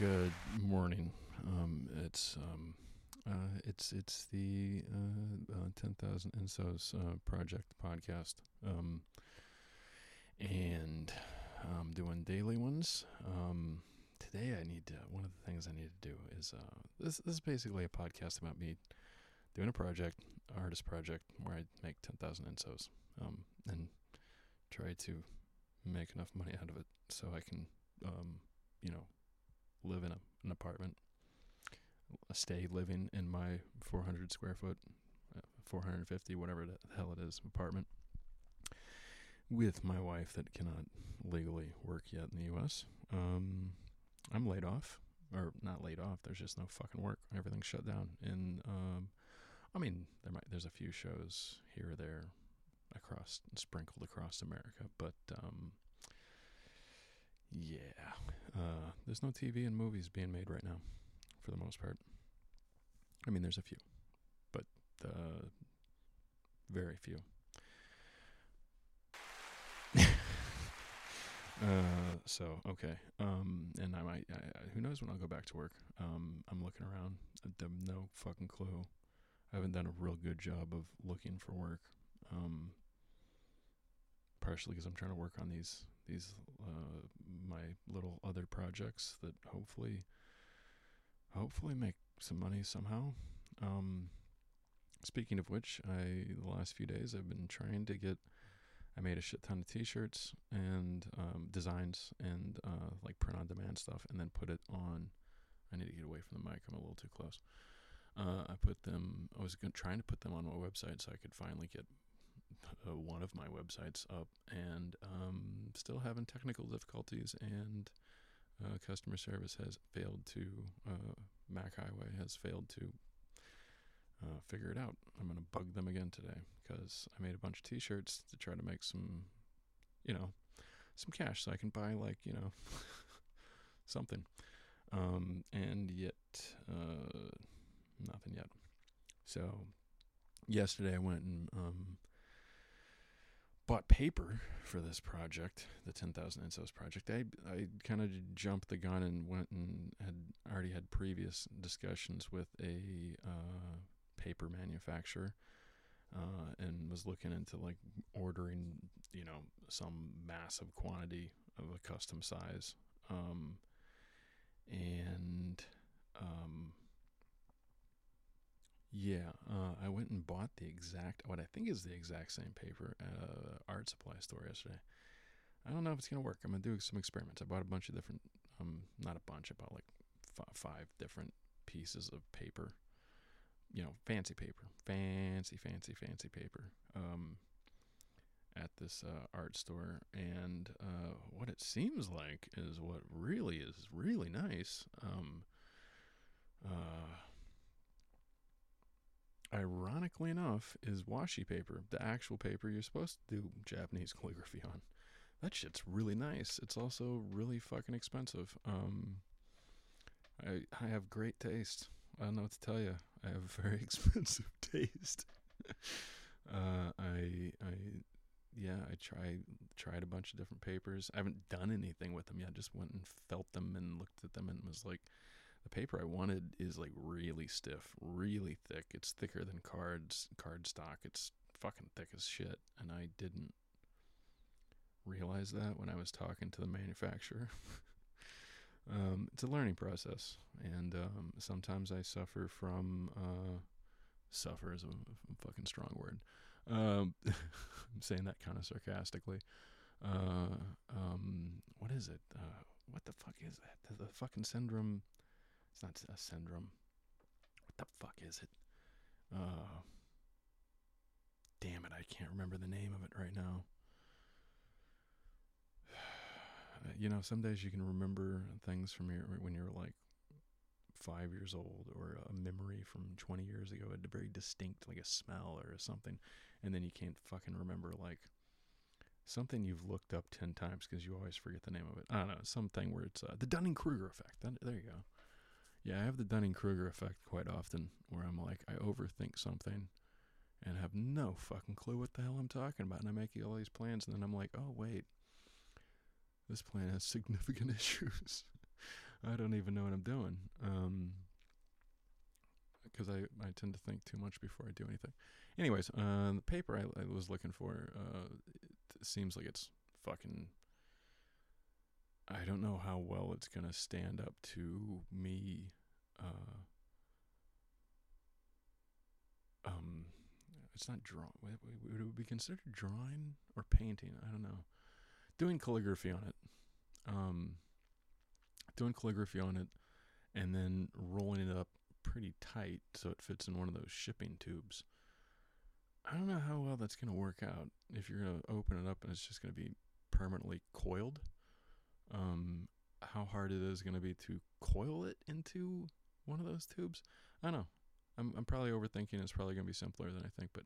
Good morning. Um, it's um, uh, it's it's the uh, uh, ten thousand Ensos uh, project podcast, um, and I'm doing daily ones. Um, today, I need to. One of the things I need to do is uh, this. This is basically a podcast about me doing a project, artist project, where I make ten thousand Ensos, um, and try to make enough money out of it so I can, um, you know, live in a, an apartment, stay living in my 400 square foot, uh, 450, whatever the hell it is, apartment with my wife that cannot legally work yet in the U.S. Um, I'm laid off, or not laid off. There's just no fucking work. Everything's shut down. And um, I mean, there might there's a few shows here or there across sprinkled across America, but um, yeah, uh, there's no TV and movies being made right now, for the most part. I mean, there's a few, but uh, very few. uh, so okay, um, and I might. I, who knows when I'll go back to work? Um, I'm looking around. I have no fucking clue. I haven't done a real good job of looking for work. Um, partially because I'm trying to work on these these uh, my little other projects that hopefully hopefully make some money somehow. Um, speaking of which, I the last few days I've been trying to get. I made a shit ton of T-shirts and um, designs and uh, like print on demand stuff, and then put it on. I need to get away from the mic. I'm a little too close. Uh, I put them. I was trying to put them on my website so I could finally get uh, one of my websites up, and um, still having technical difficulties. And uh, customer service has failed to. Uh, Mac Highway has failed to uh, figure it out. I'm gonna bug them again today because I made a bunch of T-shirts to try to make some, you know, some cash so I can buy like you know something. Um, and yet, uh, nothing yet. So yesterday I went and um, bought paper for this project, the 10,000 Ensos project. I, I kind of jumped the gun and went and had already had previous discussions with a uh, paper manufacturer uh, and was looking into like ordering, you know, some massive quantity of a custom size. Um, and um, yeah, uh, I went and bought the exact, what I think is the exact same paper at a art supply store yesterday. I don't know if it's gonna work. I'm gonna do some experiments. I bought a bunch of different, um, not a bunch, I bought like f- five different pieces of paper. You know, fancy paper, fancy, fancy, fancy paper. Um, at this uh, art store, and uh, what it seems like is what really is really nice. Um, uh, ironically enough, is washi paper, the actual paper you're supposed to do Japanese calligraphy on. That shit's really nice. It's also really fucking expensive. Um, I I have great taste. I don't know what to tell you. I have very expensive taste. uh, I I yeah, I tried tried a bunch of different papers. I haven't done anything with them yet. Just went and felt them and looked at them and was like, the paper I wanted is like really stiff, really thick. It's thicker than cards, card stock. It's fucking thick as shit, and I didn't realize that when I was talking to the manufacturer. um, it's a learning process, and um, sometimes I suffer from uh, suffer is a, a fucking strong word. Um, I'm saying that kind of sarcastically. Uh, um, what is it? Uh, what the fuck is that? The, the fucking syndrome. It's not a syndrome. What the fuck is it? Uh, damn it, I can't remember the name of it right now. you know, some days you can remember things from your when you're like five years old or a memory from 20 years ago, a very distinct, like a smell or something, and then you can't fucking remember like something you've looked up 10 times because you always forget the name of it. I don't know, something where it's uh, the Dunning Kruger effect. There you go. Yeah, I have the Dunning Kruger effect quite often where I'm like, I overthink something and have no fucking clue what the hell I'm talking about. And I make all these plans and then I'm like, oh, wait, this plan has significant issues. I don't even know what I'm doing. Um, because I, I tend to think too much before I do anything. Anyways, uh, the paper I, I was looking for, uh, it seems like it's fucking. I don't know how well it's gonna stand up to me. Uh, um, it's not drawing. Would it be considered drawing or painting? I don't know. Doing calligraphy on it. Um, doing calligraphy on it, and then rolling it up pretty tight so it fits in one of those shipping tubes. I don't know how well that's going to work out if you're going to open it up and it's just going to be permanently coiled. Um, how hard it is going to be to coil it into one of those tubes. I don't know. I'm I'm probably overthinking. It's probably going to be simpler than I think, but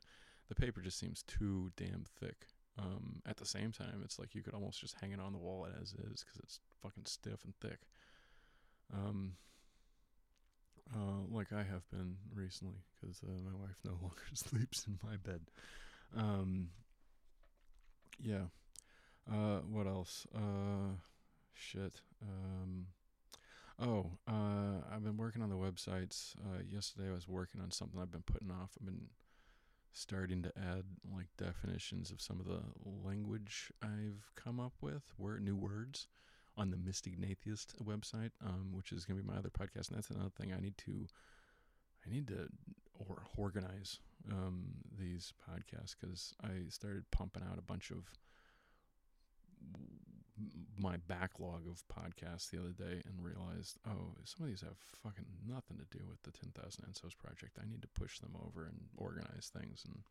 the paper just seems too damn thick. Um, at the same time, it's like you could almost just hang it on the wall as is because it's fucking stiff and thick. Um, uh, like I have been recently, because uh, my wife no longer sleeps in my bed. Um, yeah. Uh, what else? Uh, shit. Um, oh, uh, I've been working on the websites. Uh, yesterday I was working on something I've been putting off. I've been starting to add like definitions of some of the language I've come up with, word new words on the Mystic Natheist website, um, which is going to be my other podcast. And that's another thing I need to, I need to or organize um, these podcasts because I started pumping out a bunch of my backlog of podcasts the other day and realized, oh, some of these have fucking nothing to do with the 10,000 Ensos project. I need to push them over and organize things and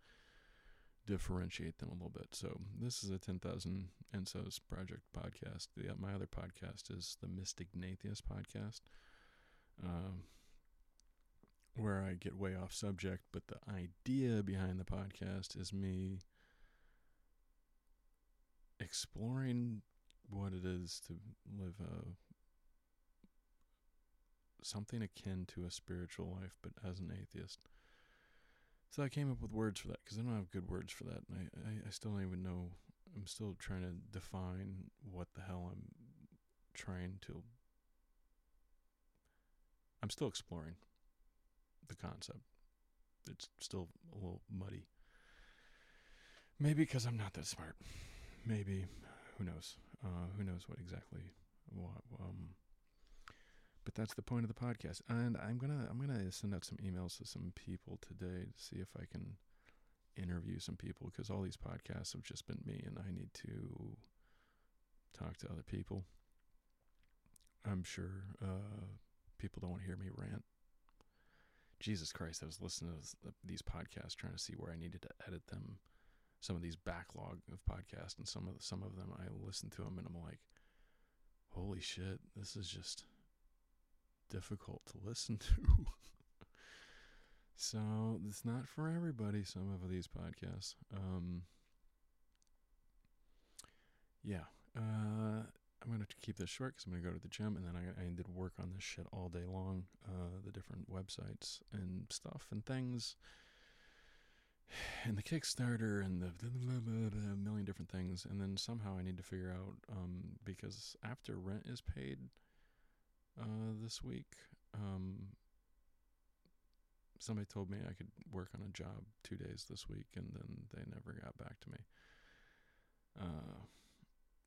differentiate them a little bit. So this is a 10,000 Ensos project podcast. The, my other podcast is the Mystic Natheist podcast, um, where I get way off subject, but the idea behind the podcast is me exploring what it is to live a something akin to a spiritual life, but as an atheist. So I came up with words for that because I don't have good words for that. And I, I, I still don't even know. I'm still trying to define what the hell I'm trying to. I'm still exploring the concept. It's still a little muddy. Maybe because I'm not that smart. Maybe. Who knows? Uh, who knows what exactly what um, but that's the point of the podcast. And I'm gonna I'm gonna send out some emails to some people today to see if I can interview some people because all these podcasts have just been me, and I need to talk to other people. I'm sure uh, people don't want to hear me rant. Jesus Christ, I was listening to these podcasts trying to see where I needed to edit them. Some of these backlog of podcasts, and some of some of them I listen to them, and I'm like, holy shit, this is just difficult to listen to. so it's not for everybody. Some of these podcasts. Um, yeah. Uh, I'm gonna keep this short because I'm gonna go to the gym, and then I, I did work on this shit all day long. Uh, the different websites and stuff and things, and the Kickstarter and the blah, blah, blah, million different things, and then somehow I need to figure out um, because after rent is paid, uh, this week. Um, somebody told me I could work on a job two days this week, and then they never got back to me. Uh,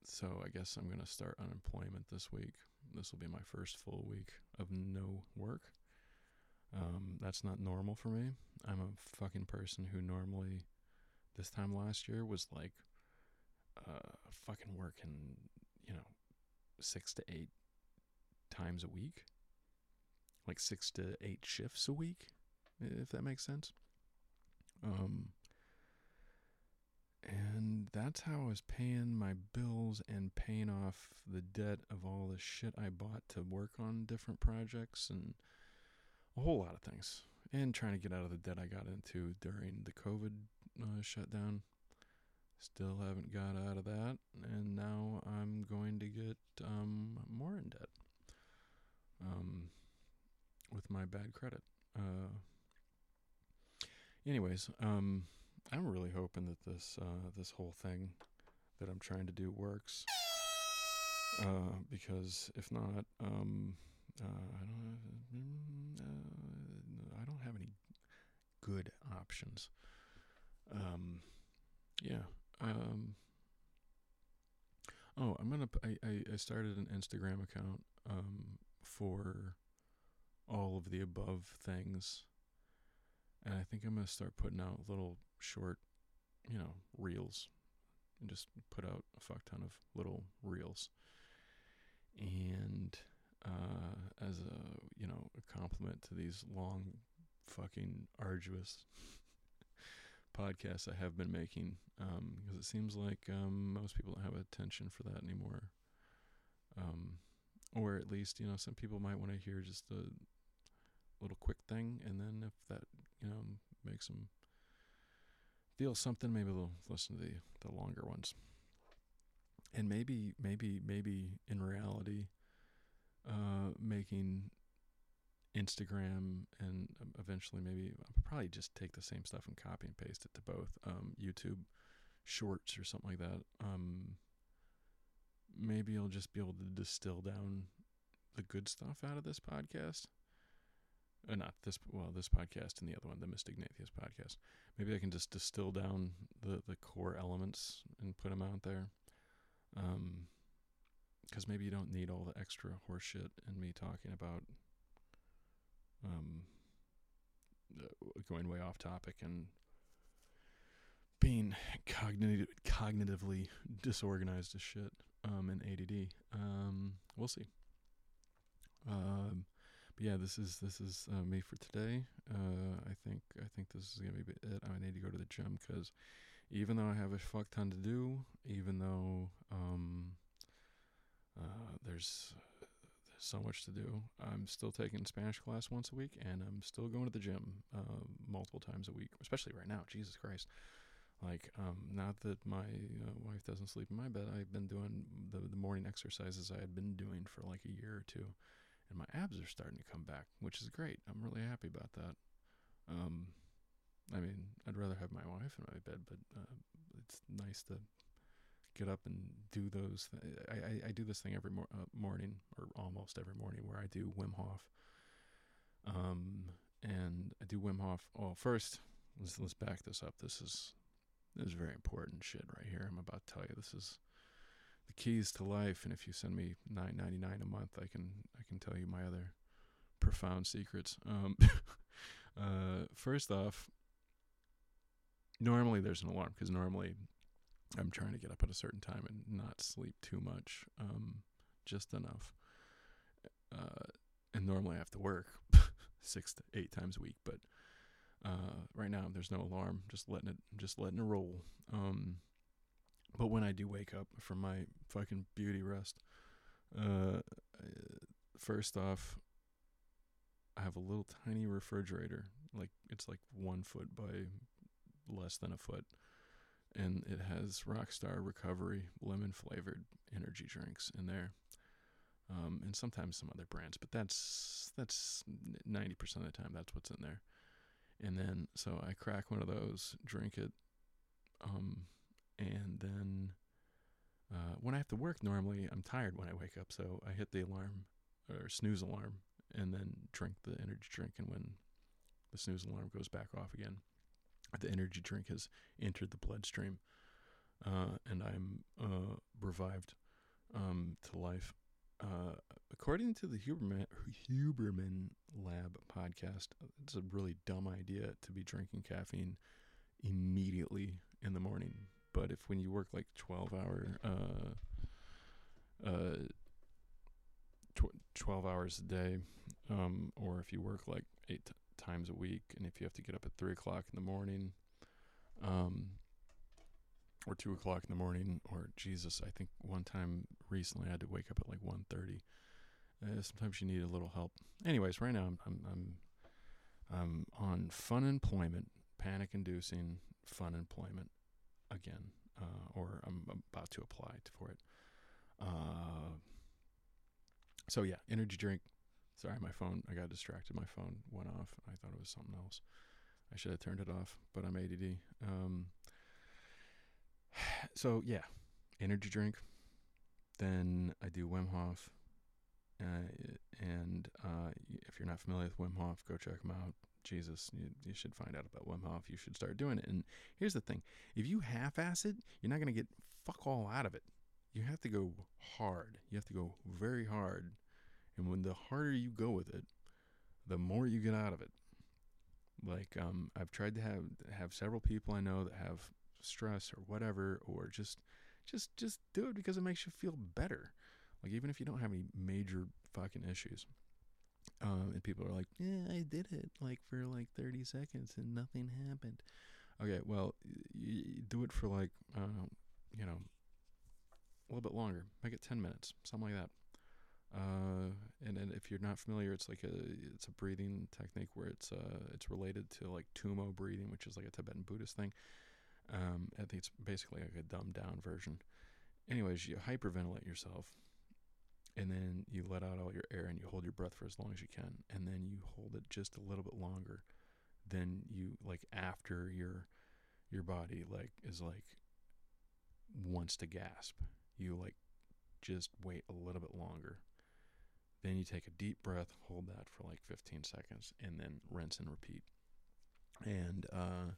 so I guess I'm gonna start unemployment this week. This will be my first full week of no work. Um, that's not normal for me. I'm a fucking person who normally, this time last year, was like, uh, fucking working, you know, six to eight times a week, like six to eight shifts a week, if that makes sense. Um, and that's how I was paying my bills and paying off the debt of all the shit I bought to work on different projects and a whole lot of things. And trying to get out of the debt I got into during the COVID uh, shutdown. Still haven't got out of that. And now I'm going to get um, more in debt um, with my bad credit. Uh, anyways, um, I'm really hoping that this uh, this whole thing that I'm trying to do works. uh, because if not, um, uh, I don't, mm, uh, I don't have any good options. Um, yeah. Um, oh, I'm gonna. I, I I started an Instagram account um for all of the above things, and I think I'm gonna start putting out little short, you know, reels, and just put out a fuck ton of little reels. And uh, as a you know a compliment to these long, fucking arduous podcasts I have been making, because it seems like um, most people don't have attention for that anymore. Um, or at least you know some people might want to hear just a little quick thing, and then if that you know makes them feel something, maybe they'll listen to the the longer ones. And maybe, maybe, maybe in reality, uh, making Instagram and um, eventually maybe I'll probably just take the same stuff and copy and paste it to both um, YouTube shorts or something like that. Um, maybe I'll just be able to distill down the good stuff out of this podcast. Uh, not this, well, this podcast and the other one, the Mystic Natheist podcast. Maybe I can just distill down the, the core elements and put them out there. Um, because maybe you don't need all the extra horseshit and me talking about um, uh, going way off topic and being cognitive, cognitively disorganized as shit um, in ADD. Um, we'll see. Um, but yeah, this is this is uh, me for today. Uh, I think I think this is gonna be it. I need to go to the gym because even though I have a fuck ton to do, even though um, uh, there's there's so much to do, I'm still taking Spanish class once a week, and I'm still going to the gym uh, multiple times a week. Especially right now, Jesus Christ. Like, um, not that my uh, wife doesn't sleep in my bed, I've been doing the, the morning exercises I had been doing for like a year or two and my abs are starting to come back, which is great. I'm really happy about that. Um, I mean, I'd rather have my wife in my bed, but uh, it's nice to get up and do those. Th- I, I, I do this thing every mor- uh, morning, or almost every morning, where I do Wim Hof. Um, and I do Wim Hof. Well, first, let's let's back this up. This is this is very important shit right here. I'm about to tell you. This is the keys to life. And if you send me nine ninety nine a month, I can I can tell you my other profound secrets. Um, uh, first off, normally there's an alarm because normally I'm trying to get up at a certain time and not sleep too much, um, just enough. Uh, and normally I have to work six to eight times a week, but uh, right now there's no alarm. Just letting it, just letting it roll. Um, but when I do wake up from my fucking beauty rest, uh, first off, I have a little tiny refrigerator. Like it's like one foot by less than a foot, and it has Rockstar Recovery lemon flavored energy drinks in there. Um, and sometimes some other brands, but that's that's ninety percent of the time that's what's in there. And then so I crack one of those, drink it, um, and then uh, when I have to work, normally I'm tired when I wake up, so I hit the alarm or snooze alarm, and then drink the energy drink. And when the snooze alarm goes back off again, the energy drink has entered the bloodstream, uh, and I'm uh, revived um, to life. Uh, according to the Huberman, Huberman Lab podcast, it's a really dumb idea to be drinking caffeine immediately in the morning but if when you work like 12 hour uh, uh, tw- 12 hours a day um, or if you work like eight times a week and if you have to get up at 3 o'clock in the morning um, or 2 o'clock in the morning or jesus i think one time recently i had to wake up at like one thirty. uh, sometimes you need a little help anyways right now i'm i'm i'm, I'm on fun employment panic inducing fun employment again, uh, or I'm about to apply for it. Uh, so yeah, energy drink. Sorry, my phone. I got distracted. My phone went off. I thought it was something else. I should have turned it off, but I'm ADD. Um, so yeah, energy drink. then I do Wim Hof. Uh, and uh, if you're not familiar with Wim Hof, go check him out. Jesus, you, you should find out about Wim Hof. You should start doing it. And here's the thing if you half ass it, you're not going to get fuck all out of it. You have to go hard. You have to go very hard. And when the harder you go with it, the more you get out of it. Like um, I've tried to have have several people I know that have stress or whatever, or just just just do it because it makes you feel better. Like even if you don't have any major fucking issues. Um, and people are like, "Yeah, I did it like for like 30 seconds and nothing happened." Okay, well, you, do it for like, uh, you know, a little bit longer. Make it 10 minutes, something like that. Uh, and then if you're not familiar, it's like a it's a breathing technique where it's uh it's related to like Tummo breathing, which is like a Tibetan Buddhist thing. Um, I think it's basically like a dumbed down version. Anyways, you hyperventilate yourself, and then you let out all your air, and you hold your breath for as long as you can, and then you hold it just a little bit longer. Then you like after your your body like is like wants to gasp. You like just wait a little bit longer. Then you take a deep breath, hold that for like 15 seconds, and then rinse and repeat. And uh,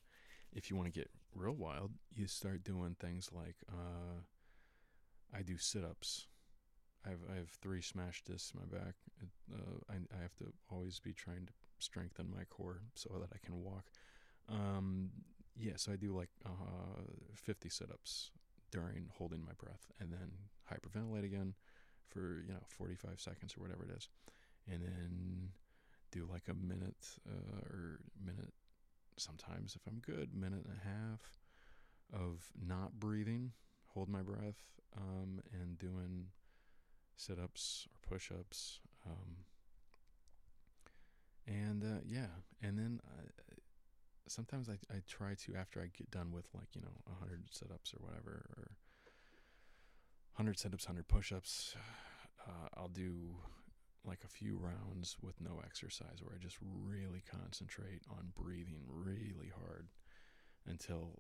if you want to get real wild, you start doing things like uh, I do sit ups. I have, I have three smash discs in my back. Uh, I, I have to always be trying to strengthen my core so that I can walk. Um, yeah, so I do like uh, 50 sit ups during holding my breath and then hyperventilate again for, you know, 45 seconds or whatever it is. And then do like a minute uh, or minute sometimes if I'm good, minute and a half of not breathing, hold my breath, um, and doing sit ups or push ups. Um, and uh, yeah, and then I, sometimes I, I try to, after I get done with like, you know, 100 sit ups or whatever, or 100 sit ups, 100 push ups, uh, I'll do like a few rounds with no exercise where I just really concentrate on breathing really hard until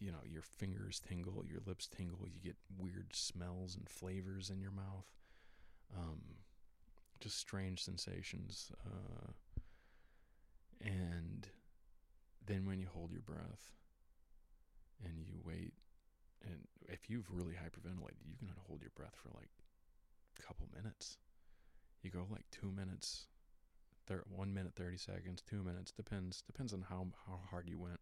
you know your fingers tingle, your lips tingle, you get weird smells and flavors in your mouth, um, just strange sensations, uh, and then when you hold your breath and you wait, and if you've really hyperventilated, you can hold your breath for like a couple minutes you go like two minutes, thir- one minute thirty seconds, two minutes depends depends on how how hard you went.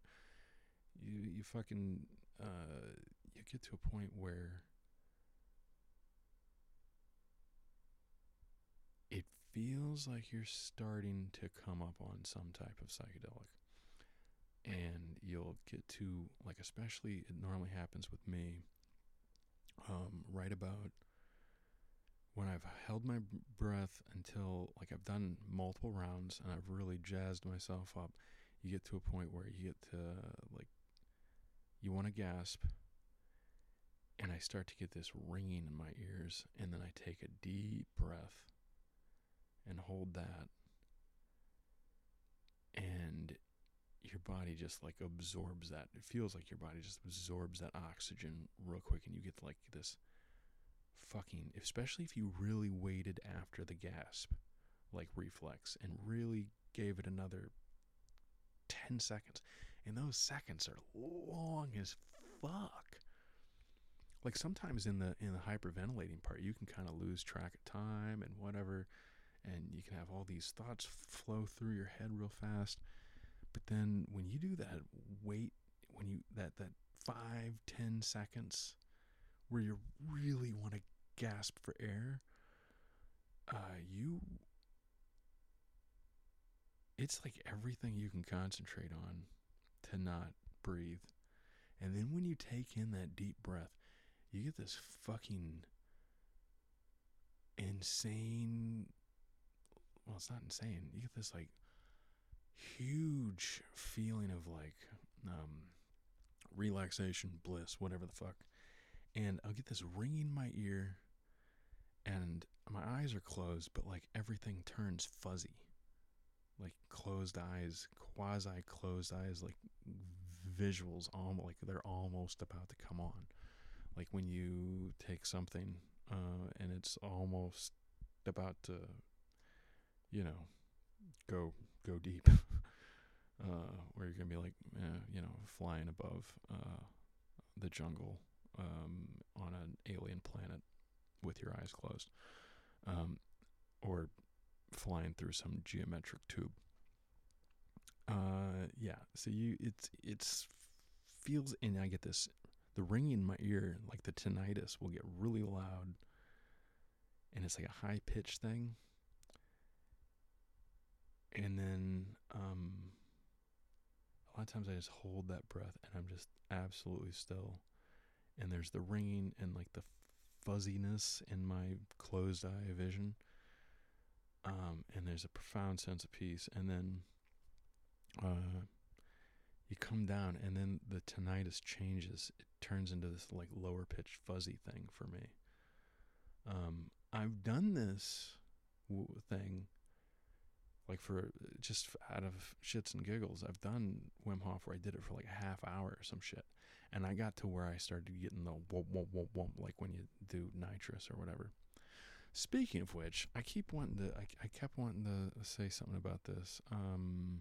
You you fucking uh, you get to a point where it feels like you're starting to come up on some type of psychedelic. And you'll get to, like, especially, it normally happens with me um, right about when I've held my breath until like I've done multiple rounds and I've really jazzed myself up, you get to a point where you get to like you want to gasp and I start to get this ringing in my ears and then I take a deep breath and hold that. And your body just like absorbs that. It feels like your body just absorbs that oxygen real quick and you get like this fucking, especially if you really waited after the gasp, like reflex, and really gave it another 10 seconds. And those seconds are long as fuck. Like sometimes in the in the hyperventilating part, you can kind of lose track of time and whatever, and you can have all these thoughts flow through your head real fast. But then when you do that wait, when you that that five ten seconds where you really want to gasp for air, uh, you. It's like everything you can concentrate on to not breathe. And then when you take in that deep breath, you get this fucking insane. Well, it's not insane. You get this like huge feeling of like um, relaxation, bliss, whatever the fuck. And I'll get this ringing in my ear and my eyes are closed, but like everything turns fuzzy. Like closed eyes, quasi closed eyes, like visuals, almost like they're almost about to come on. Like when you take something uh, and it's almost about to, you know, go go deep, uh, where you're gonna be like, uh, you know, flying above uh, the jungle um, on an alien planet with your eyes closed, um, or flying through some geometric tube. Uh, yeah. So you, it's it's feels, and I get this, the ringing in my ear, like the tinnitus, will get really loud, and it's like a high pitched thing. And then, um, a lot of times I just hold that breath, and I'm just absolutely still. And there's the ringing and like the fuzziness in my closed eye vision. Um, and there's a profound sense of peace. And then uh, you come down, and then the tinnitus changes. It turns into this like lower pitched fuzzy thing for me. Um, I've done this w- thing like for just out of shits and giggles. I've done Wim Hof where I did it for like a half hour or some shit, and I got to where I started getting the whoop whoop whoop whoop like when you do nitrous or whatever. Speaking of which, I keep wanting to. I, I kept wanting to say something about this. Um,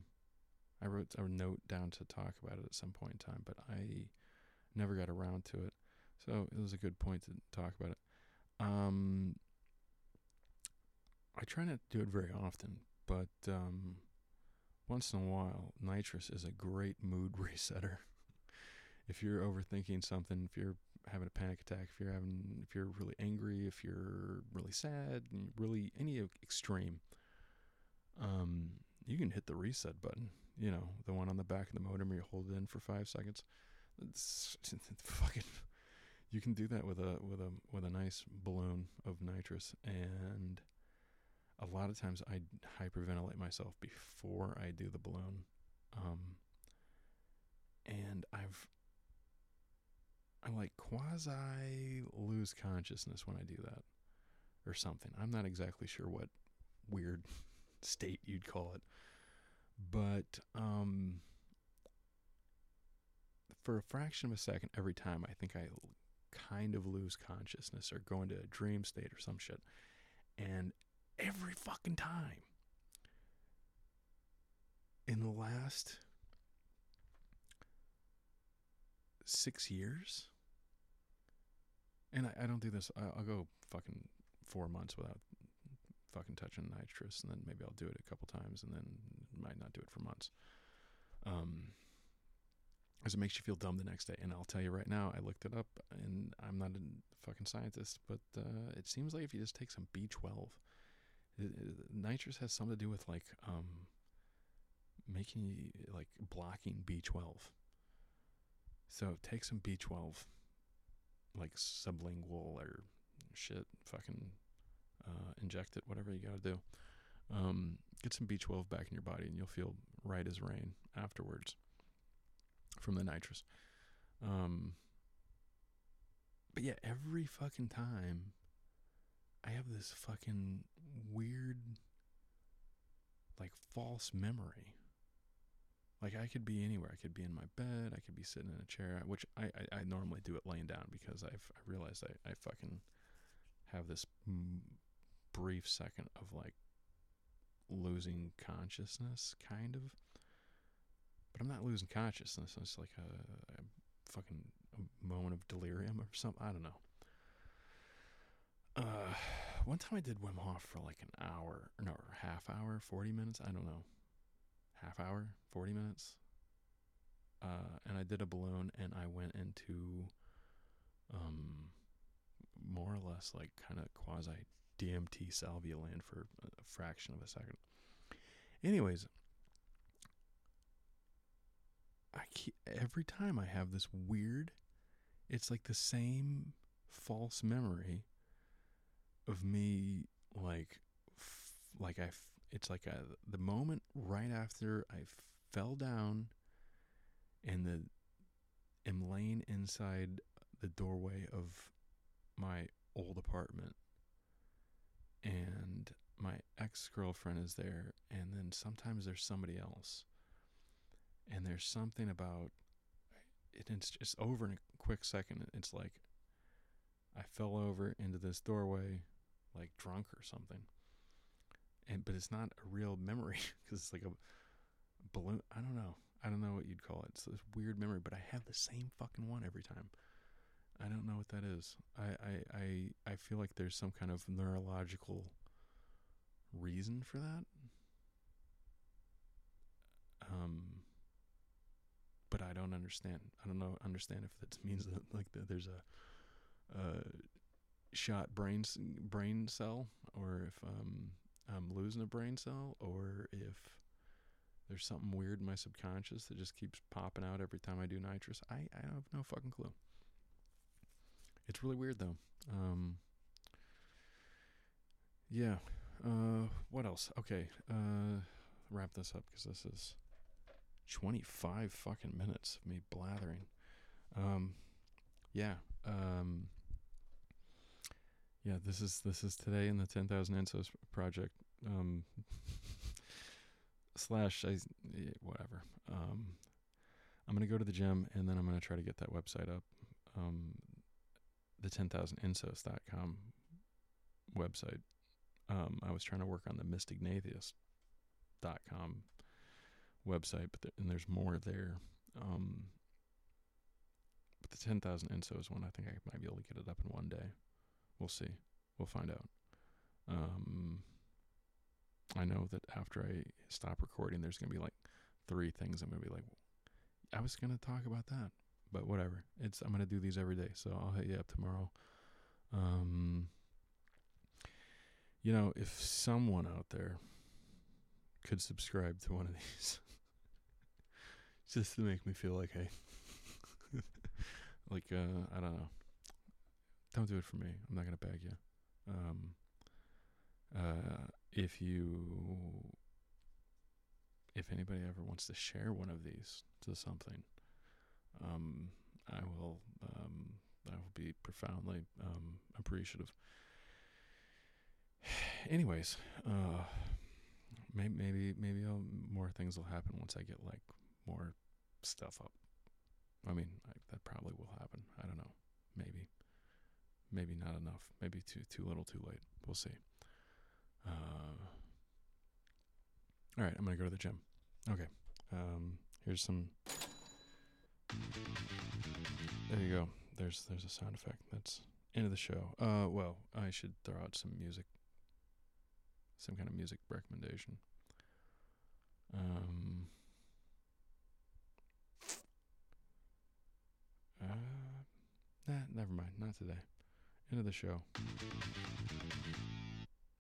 I wrote a note down to talk about it at some point in time, but I never got around to it. So it was a good point to talk about it. Um, I try not to do it very often, but um, once in a while, nitrous is a great mood resetter. if you're overthinking something, if you're having a panic attack, if you're having, if you're really angry, if you're really sad, really any extreme, um, you can hit the reset button. You know, the one on the back of the modem where you hold it in for five seconds. It's, it's fucking. You can do that with a with a with a nice balloon of nitrous, and a lot of times I hyperventilate myself before I do the balloon, um, and I've I like quasi lose consciousness when I do that, or something. I'm not exactly sure what weird state you'd call it, but um, for a fraction of a second every time, I think I kind of lose consciousness or go into a dream state or some shit, and every fucking time in the last six years. And I, I don't do this. I, I'll go fucking four months without fucking touching nitrous, and then maybe I'll do it a couple times, and then might not do it for months. Um, because it makes you feel dumb the next day. And I'll tell you right now, I looked it up, and I'm not a fucking scientist, but uh, it seems like if you just take some B12, nitrous has something to do with like um, making like blocking B12. So take some B12, like sublingual or shit, fucking uh, inject it, whatever you got to do. Um, get some B12 back in your body, and you'll feel right as rain afterwards from the nitrous. Um, but yeah, every fucking time I have this fucking weird, like, false memory. Like, I could be anywhere. I could be in my bed. I could be sitting in a chair, which I, I, I normally do it laying down because I've I realized I, I fucking have this m- brief second of, like, losing consciousness, kind of. But I'm not losing consciousness. It's like a, a fucking moment of delirium or something. I don't know. Uh, one time I did Wim Hof for like an hour, no, half hour, 40 minutes. I don't know. Half hour, 40 minutes. Uh, and I did a balloon and I went into, um, more or less like kind of quasi DMT salvia land for a fraction of a second. Anyways, I keep, every time I have this weird, it's like the same false memory of me like f- like I f- it's like a, the moment right after I fell down and the am laying inside the doorway of my old apartment and my ex-girlfriend is there and then sometimes there's somebody else and there's something about it, it's just over in a quick second it's like I fell over into this doorway, like drunk or something. And but it's not a real memory because it's like a balloon. I don't know. I don't know what you'd call it. It's this weird memory, but I have the same fucking one every time. I don't know what that is. I I I, I feel like there's some kind of neurological reason for that. Um, but I don't understand. I don't know understand if that means that like that there's a, a shot brain brain cell, or if um I'm losing a brain cell, or if there's something weird in my subconscious that just keeps popping out every time I do nitrous. I I have no fucking clue. It's really weird though. Um, yeah. Uh, what else? Okay. Uh, wrap this up because this is 25 fucking minutes of me blathering. Um, yeah. Um, yeah. This is this is today in the 10,000 Ensos project. Um, slash I whatever. Um, I'm gonna go to the gym and then I'm gonna try to get that website up. Um, the 10,000ensos.com website. Um, I was trying to work on the mystignatheist.com website, but there, and there's more there. Um, but the 10,000 ensos one, I think I might be able to get it up in one day. We'll see. We'll find out. Um, I know that after I stop recording, there's going to be like three things I'm going to be like, I was going to talk about that but whatever. It's I'm gonna do these every day, so I'll hit you up tomorrow. Um, you know, if someone out there could subscribe to one of these, just to make me feel like, hey, like uh, I don't know, don't do it for me. I'm not gonna beg you. Um, uh, if you, if anybody ever wants to share one of these to something um, I will um, I will be profoundly um, appreciative. Anyways, uh, maybe maybe maybe I'll, more things will happen once I get like more stuff up. I mean, I, that probably will happen. I don't know. Maybe, maybe not enough. Maybe too too little, too late. We'll see. Uh, all right, I'm gonna go to the gym. Okay. Um, here's some. There you go. There's there's a sound effect. That's end of the show. Uh, well, I should throw out some music, some kind of music recommendation. Um. Uh, nah, never mind. Not today. End of the show.